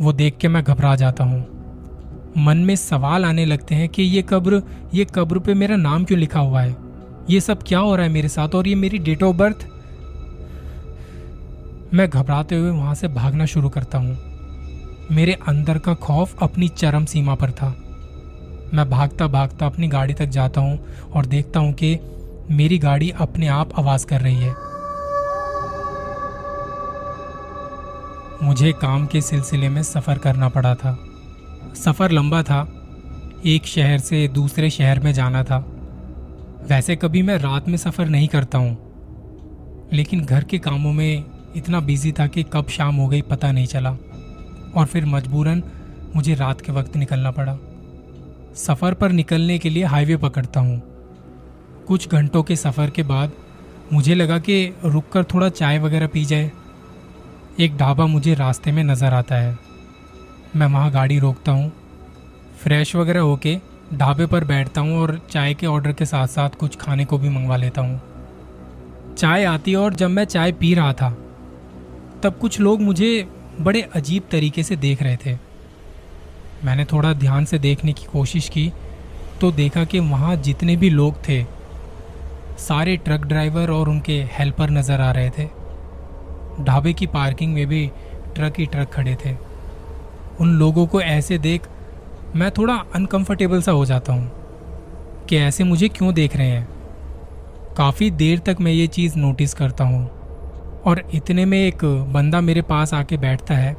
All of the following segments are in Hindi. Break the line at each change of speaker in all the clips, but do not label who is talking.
वो देख के मैं घबरा जाता हूँ। मन में सवाल आने लगते हैं कि ये कब्र ये कब्र पे मेरा नाम क्यों लिखा हुआ है? ये सब क्या हो रहा है मेरे साथ और ये मेरी डेट ऑफ़ बर्थ? मैं घबराते हुए वहाँ से भागना शुरू करता हूँ। मेरे अंदर का खौफ अपनी चरम सीमा पर था। मैं भागता भागता अपनी गाड़ी तक जाता हूँ और देखता हूँ कि मेरी गाड़ी अपने आप आवाज़ कर रही है। मुझे काम के सिलसिले में सफ़र करना पड़ा था। सफ़र लंबा था। एक शहर से दूसरे शहर में जाना था। वैसे कभी मैं रात में सफ़र नहीं करता हूँ। लेकिन घर के कामों में इतना बिज़ी था कि कब शाम हो गई पता नहीं चला। और फिर मजबूरन मुझे रात के वक्त निकलना पड़ा। सफ़र पर निकलने के लिए हाईवे पकड़ता हूँ। कुछ घंटों के सफ़र के बाद मुझे लगा कि रुककर थोड़ा चाय वगैरह पी जाए। एक ढाबा मुझे रास्ते में नज़र आता है। मैं वहाँ गाड़ी रोकता हूँ। फ्रेश वगैरह होके ढाबे पर बैठता हूँ और चाय के ऑर्डर के साथ साथ कुछ खाने को भी मंगवा लेता हूँ। चाय आती और जब मैं चाय पी रहा था, तब कुछ लोग मुझे बड़े अजीब तरीके से देख रहे थे। मैंने थोड़ा ध्यान से देखने की कोशिश की तो देखा कि वहाँ जितने भी लोग थे, सारे ट्रक ड्राइवर और उनके हेल्पर नज़र आ रहे थे। ढाबे की पार्किंग में भी ट्रक ही ट्रक खड़े थे। उन लोगों को ऐसे देख मैं थोड़ा अनकंफर्टेबल सा हो जाता हूँ कि ऐसे मुझे क्यों देख रहे हैं? काफ़ी देर तक मैं ये चीज़ नोटिस करता हूँ और इतने में एक बंदा मेरे पास आके बैठता है।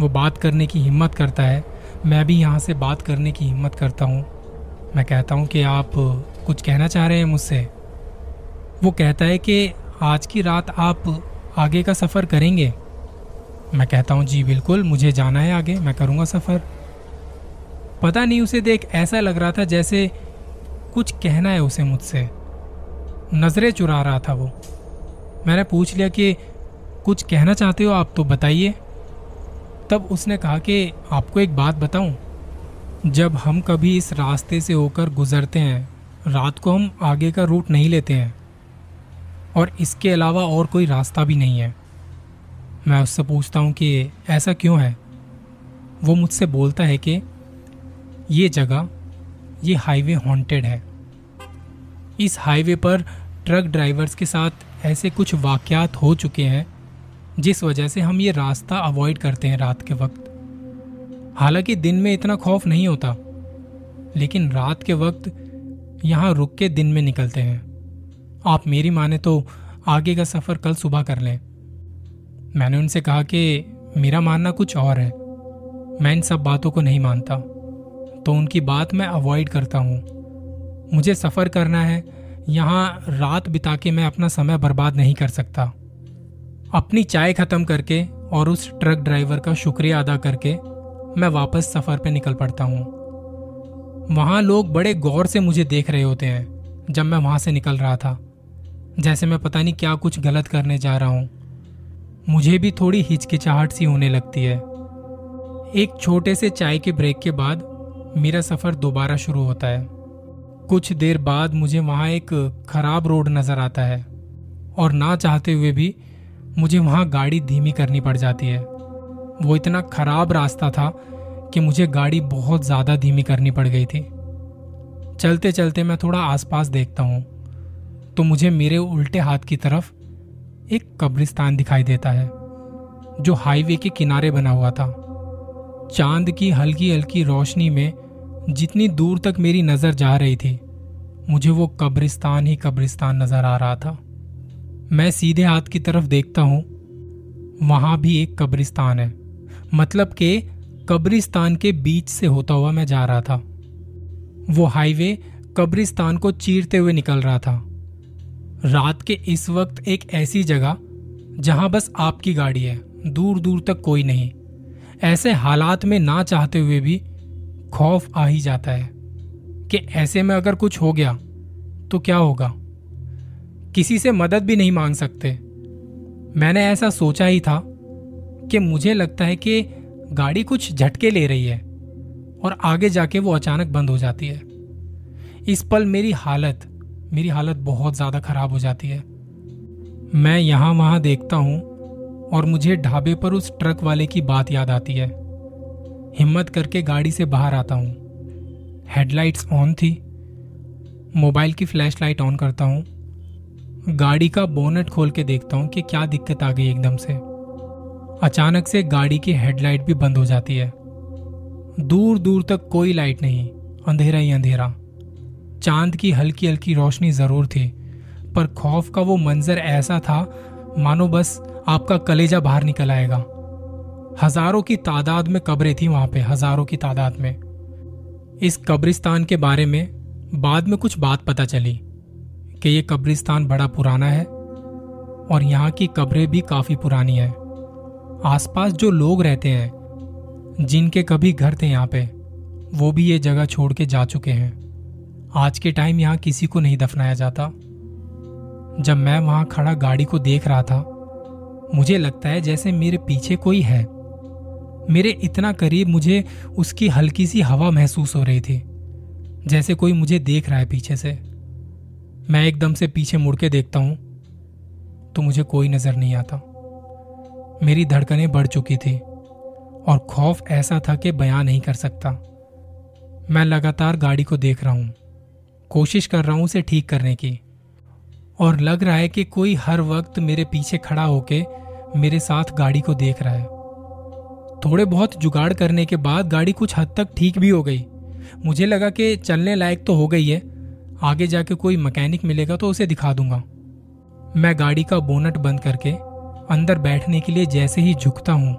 वो बात करने की हिम्मत करता है। मैं भी यहाँ से बात करने की हिम्मत करता हूँ। मैं कहता हूँ कि आप कुछ कहना चाह रहे हैं मुझसे? वो कहता है कि आज की रात आप आगे का सफ़र करेंगे। मैं कहता हूँ, जी, बिल्कुल, मुझे जाना है आगे, मैं करूँगा सफ़र। पता नहीं, उसे देख ऐसा लग रहा था जैसे कुछ कहना है उसे मुझसे। नज़रें चुरा रहा था वो। मैंने पूछ लिया कि, कुछ कहना चाहते हो आप तो बताइए। तब उसने कहा कि, आपको एक बात बताऊँ? जब हम कभी इस रास्ते से होकर गुजरते हैं, रात को हम आगे का रूट नहीं लेते हैं। और इसके अलावा और कोई रास्ता भी नहीं है। मैं उससे पूछता हूँ कि ऐसा क्यों है? वो मुझसे बोलता है कि ये जगह, ये हाईवे हॉन्टेड है। इस हाईवे पर ट्रक ड्राइवर्स के साथ ऐसे कुछ वाक़यात हो चुके हैं, जिस वजह से हम ये रास्ता अवॉइड करते हैं रात के वक्त। हालाँकि दिन में इतना खौफ नहीं होता, लेकिन रात के वक्त यहाँ रुक के दिन में निकलते हैं। आप मेरी माने तो आगे का सफ़र कल सुबह कर लें। मैंने उनसे कहा कि मेरा मानना कुछ और है। मैं इन सब बातों को नहीं मानता। तो उनकी बात मैं अवॉइड करता हूँ। मुझे सफ़र करना है। यहाँ रात बिता के मैं अपना समय बर्बाद नहीं कर सकता। अपनी चाय ख़त्म करके और उस ट्रक ड्राइवर का शुक्रिया अदा करके मैं वापस सफ़र पे निकल पड़ता हूँ। वहाँ लोग बड़े गौर से मुझे देख रहे होते हैं जब मैं वहाँ से निकल रहा था। जैसे मैं पता नहीं क्या कुछ गलत करने जा रहा हूँ। मुझे भी थोड़ी हिचकिचाहट सी होने लगती है। एक छोटे से चाय के ब्रेक के बाद मेरा सफ़र दोबारा शुरू होता है। कुछ देर बाद मुझे वहाँ एक खराब रोड नज़र आता है और ना चाहते हुए भी मुझे वहाँ गाड़ी धीमी करनी पड़ जाती है। वो इतना खराब रास्ता था कि मुझे गाड़ी बहुत ज़्यादा धीमी करनी पड़ गई थी। चलते चलते मैं थोड़ा आसपास देखता हूँ। तो मुझे मेरे उल्टे हाथ की तरफ़ एक कब्रिस्तान दिखाई देता है, जो हाईवे के किनारे बना हुआ था। चाँद की हल्की हल्की रोशनी में जितनी दूर तक मेरी नज़र जा रही थी, मुझे वो कब्रिस्तान ही कब्रिस्तान नज़र आ रहा था। मैं सीधे हाथ की तरफ़ देखता हूँ, वहाँ भी एक कब्रिस्तान है। मतलब के कब्रिस्तान के बीच से होता हुआ मैं जा रहा था। वो हाईवे कब्रिस्तान को चीरते हुए निकल रहा था। रात के इस वक्त एक ऐसी जगह, जहाँ बस आपकी गाड़ी है दूर दूर तक कोई नहीं। ऐसे हालात में ना चाहते हुए भी खौफ आ ही जाता है कि ऐसे में अगर कुछ हो गया तो क्या होगा? किसी से मदद भी नहीं मांग सकते। मैंने ऐसा सोचा ही था कि मुझे लगता है कि गाड़ी कुछ झटके ले रही है और आगे जाके वो अचानक बंद हो जाती है। इस पल मेरी हालत मेरी हालत बहुत ज़्यादा खराब हो जाती है। मैं यहाँ वहाँ देखता हूँ और मुझे ढाबे पर उस ट्रक वाले की बात याद आती है। हिम्मत करके गाड़ी से बाहर आता हूँ। हेडलाइट्स ऑन थी। मोबाइल की फ्लैशलाइट ऑन करता हूँ। गाड़ी का बोनट खोल के देखता हूँ कि क्या दिक्कत आ गई एकदम से। अचानक से गाड़ी की हेडलाइट भी बंद हो जाती है। दूर दूर तक कोई लाइट नहीं। अंधेरा ही अंधेरा। चाँद की हल्की हल्की रोशनी ज़रूर थी, पर खौफ का वो मंजर ऐसा था, मानो बस आपका कलेजा बाहर निकल आएगा। हज़ारों की तादाद में कब्रें थी वहाँ पे, हज़ारों की तादाद में। इस कब्रिस्तान के बारे में बाद में कुछ बात पता चली कि ये कब्रिस्तान बड़ा पुराना है और यहाँ की कब्रें भी काफ़ी पुरानी है। आसपास जो लोग रहते हैं, जिनके कभी घर थे यहाँ पे, वो भी ये जगह छोड़ के जा चुके हैं। आज के टाइम यहाँ किसी को नहीं दफनाया जाता। जब मैं वहाँ खड़ा गाड़ी को देख रहा था, मुझे लगता है जैसे मेरे पीछे कोई है। मेरे इतना करीब मुझे उसकी हल्की सी हवा महसूस हो रही थी, जैसे कोई मुझे देख रहा है पीछे से। मैं एकदम से पीछे मुड़ के देखता हूँ तो मुझे कोई नज़र नहीं आता। मेरी धड़कनें बढ़ चुकी थी, और खौफ ऐसा था कि बयां नहीं कर सकता। मैं लगातार गाड़ी को देख रहा हूँ। कोशिश कर रहा हूँ उसे ठीक करने की। और लग रहा है कि कोई हर वक्त मेरे पीछे खड़ा होके मेरे साथ गाड़ी को देख रहा है। थोड़े बहुत जुगाड़ करने के बाद गाड़ी कुछ हद तक ठीक भी हो गई। मुझे लगा कि चलने लायक तो हो गई है। आगे जाके कोई मैकेनिक मिलेगा तो उसे दिखा दूँगा। मैं गाड़ी का बोनट बंद करके अंदर बैठने के लिए जैसे ही झुकता हूँ,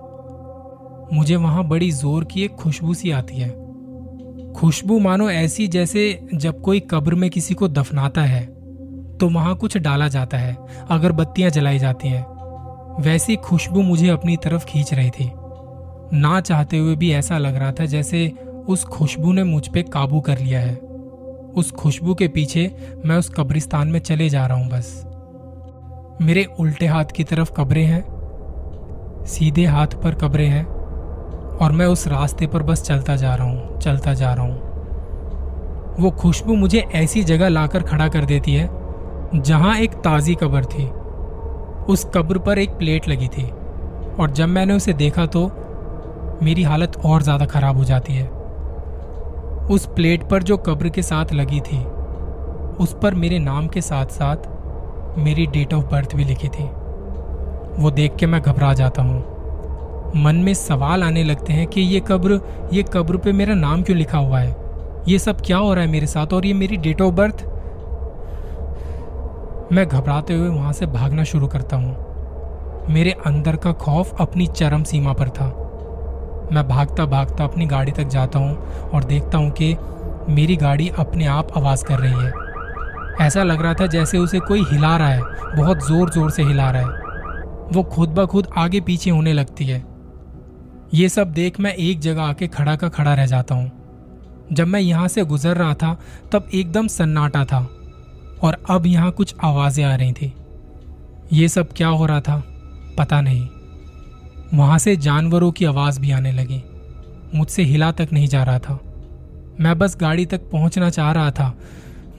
मुझे वहाँ बड़ी ज़ोर की एक खुशबू सी आती है। खुशबू मानो ऐसी जैसे जब कोई कब्र में किसी को दफनाता है तो वहाँ कुछ डाला जाता है, अगरबत्तियाँ जलाई जाती हैं। वैसी खुशबू मुझे अपनी तरफ़ खींच रही थी। ना चाहते हुए भी ऐसा लग रहा था जैसे उस खुशबू ने मुझ पर काबू कर लिया है। उस खुशबू के पीछे मैं उस कब्रिस्तान में चले जा रहा हूँ बस। मेरे उल्टे हाथ की तरफ़ कब्रें हैं, सीधे हाथ पर कब्रें हैं। और मैं उस रास्ते पर बस चलता जा रहा हूँ, चलता जा रहा हूँ। वो खुशबू मुझे ऐसी जगह लाकर खड़ा कर देती है, जहाँ एक ताजी कब्र थी। उस कब्र पर एक प्लेट लगी थी, और जब मैंने उसे देखा तो मेरी हालत और ज़्यादा खराब हो जाती है। उस प्लेट पर जो कब्र के साथ लगी थी, उस पर मेरे नाम के साथ साथ मेरी डेट ऑफ़ बर्थ भी लिखी थी। वो देख के मैं घबरा जाता हूँ। मन में सवाल आने लगते हैं कि ये कब्र ये कब्र पे मेरा नाम क्यों लिखा हुआ है? ये सब क्या हो रहा है मेरे साथ और ये मेरी डेट ऑफ़ बर्थ मैं घबराते हुए वहाँ से भागना शुरू करता हूँ। मेरे अंदर का खौफ अपनी चरम सीमा पर था। मैं भागता भागता अपनी गाड़ी तक जाता हूँ और देखता हूँ कि मेरी गाड़ी अपने आप आवाज़ कर रही है। ऐसा लग रहा था जैसे उसे कोई हिला रहा है, बहुत ज़ोर ज़ोर से हिला रहा है। वो खुद ब खुद आगे पीछे होने लगती है। ये सब देख मैं एक जगह आके खड़ा का खड़ा रह जाता हूँ। जब मैं यहाँ से गुजर रहा था, तब एकदम सन्नाटा था और अब यहाँ कुछ आवाज़ें आ रही थी। ये सब क्या हो रहा था, पता नहीं। वहाँ से जानवरों की आवाज़ भी आने लगी। मुझसे हिला तक नहीं जा रहा था। मैं बस गाड़ी तक पहुँचना चाह रहा था।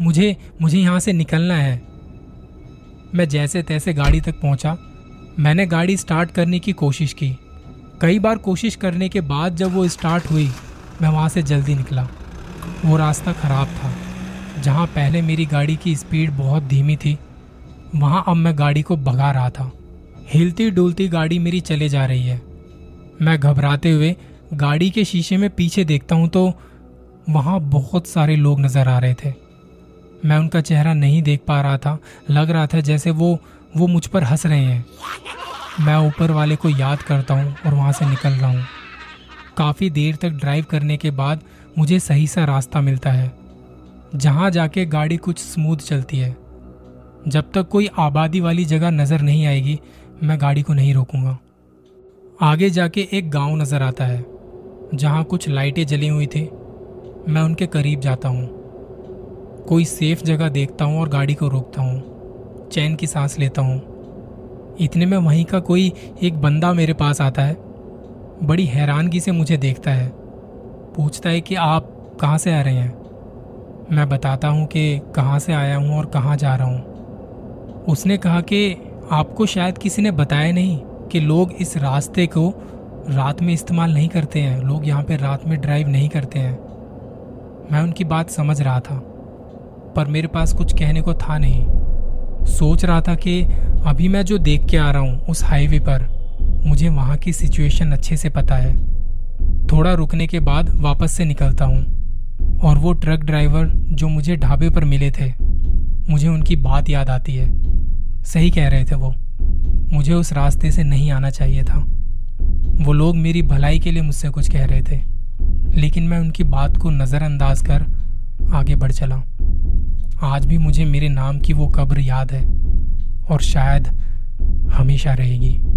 मुझे मुझे यहाँ से निकलना है। मैं जैसे तैसे गाड़ी तक पहुँचा। मैंने गाड़ी स्टार्ट करने की कोशिश की। कई बार कोशिश करने के बाद जब वो स्टार्ट हुई, मैं वहाँ से जल्दी निकला। वो रास्ता खराब था, जहाँ पहले मेरी गाड़ी की स्पीड बहुत धीमी थी, वहाँ अब मैं गाड़ी को भगा रहा था। हिलती डुलती गाड़ी मेरी चले जा रही है। मैं घबराते हुए गाड़ी के शीशे में पीछे देखता हूँ तो वहाँ बहुत सारे लोग नज़र आ रहे थे। मैं उनका चेहरा नहीं देख पा रहा था, लग रहा था जैसे वो वो मुझ पर हंस रहे हैं। मैं ऊपर वाले को याद करता हूँ और वहाँ से निकल रहा हूँ। काफ़ी देर तक ड्राइव करने के बाद मुझे सही सा रास्ता मिलता है, जहाँ जाके गाड़ी कुछ स्मूथ चलती है। जब तक कोई आबादी वाली जगह नज़र नहीं आएगी, मैं गाड़ी को नहीं रोकूँगा। आगे जाके एक गाँव नज़र आता है, जहाँ कुछ लाइटें जली हुई थी। मैं उनके करीब जाता हूँ। कोई सेफ़ जगह देखता हूँ और गाड़ी को रोकता हूँ। चैन की सांस लेता हूँ। इतने में वहीं का कोई एक बंदा मेरे पास आता है। बड़ी हैरानगी से मुझे देखता है। पूछता है कि आप कहाँ से आ रहे हैं? मैं बताता हूँ कि कहाँ से आया हूँ और कहाँ जा रहा हूँ। उसने कहा कि आपको शायद किसी ने बताया नहीं कि लोग इस रास्ते को रात में इस्तेमाल नहीं करते हैं। लोग यहाँ पे रात में ड्राइव नहीं करते हैं। मैं उनकी बात समझ रहा था, पर मेरे पास कुछ कहने को था नहीं। सोच रहा था कि अभी मैं जो देख के आ रहा हूँ उस हाईवे पर, मुझे वहाँ की सिचुएशन अच्छे से पता है। थोड़ा रुकने के बाद वापस से निकलता हूँ और वो ट्रक ड्राइवर जो मुझे ढाबे पर मिले थे, मुझे उनकी बात याद आती है। सही कह रहे थे वो। मुझे उस रास्ते से नहीं आना चाहिए था। वो लोग मेरी भलाई के लिए मुझसे कुछ कह रहे थे, लेकिन मैं उनकी बात को नज़रअंदाज कर आगे बढ़ चला। आज भी मुझे मेरे नाम की वो कब्र याद है और शायद हमेशा रहेगी।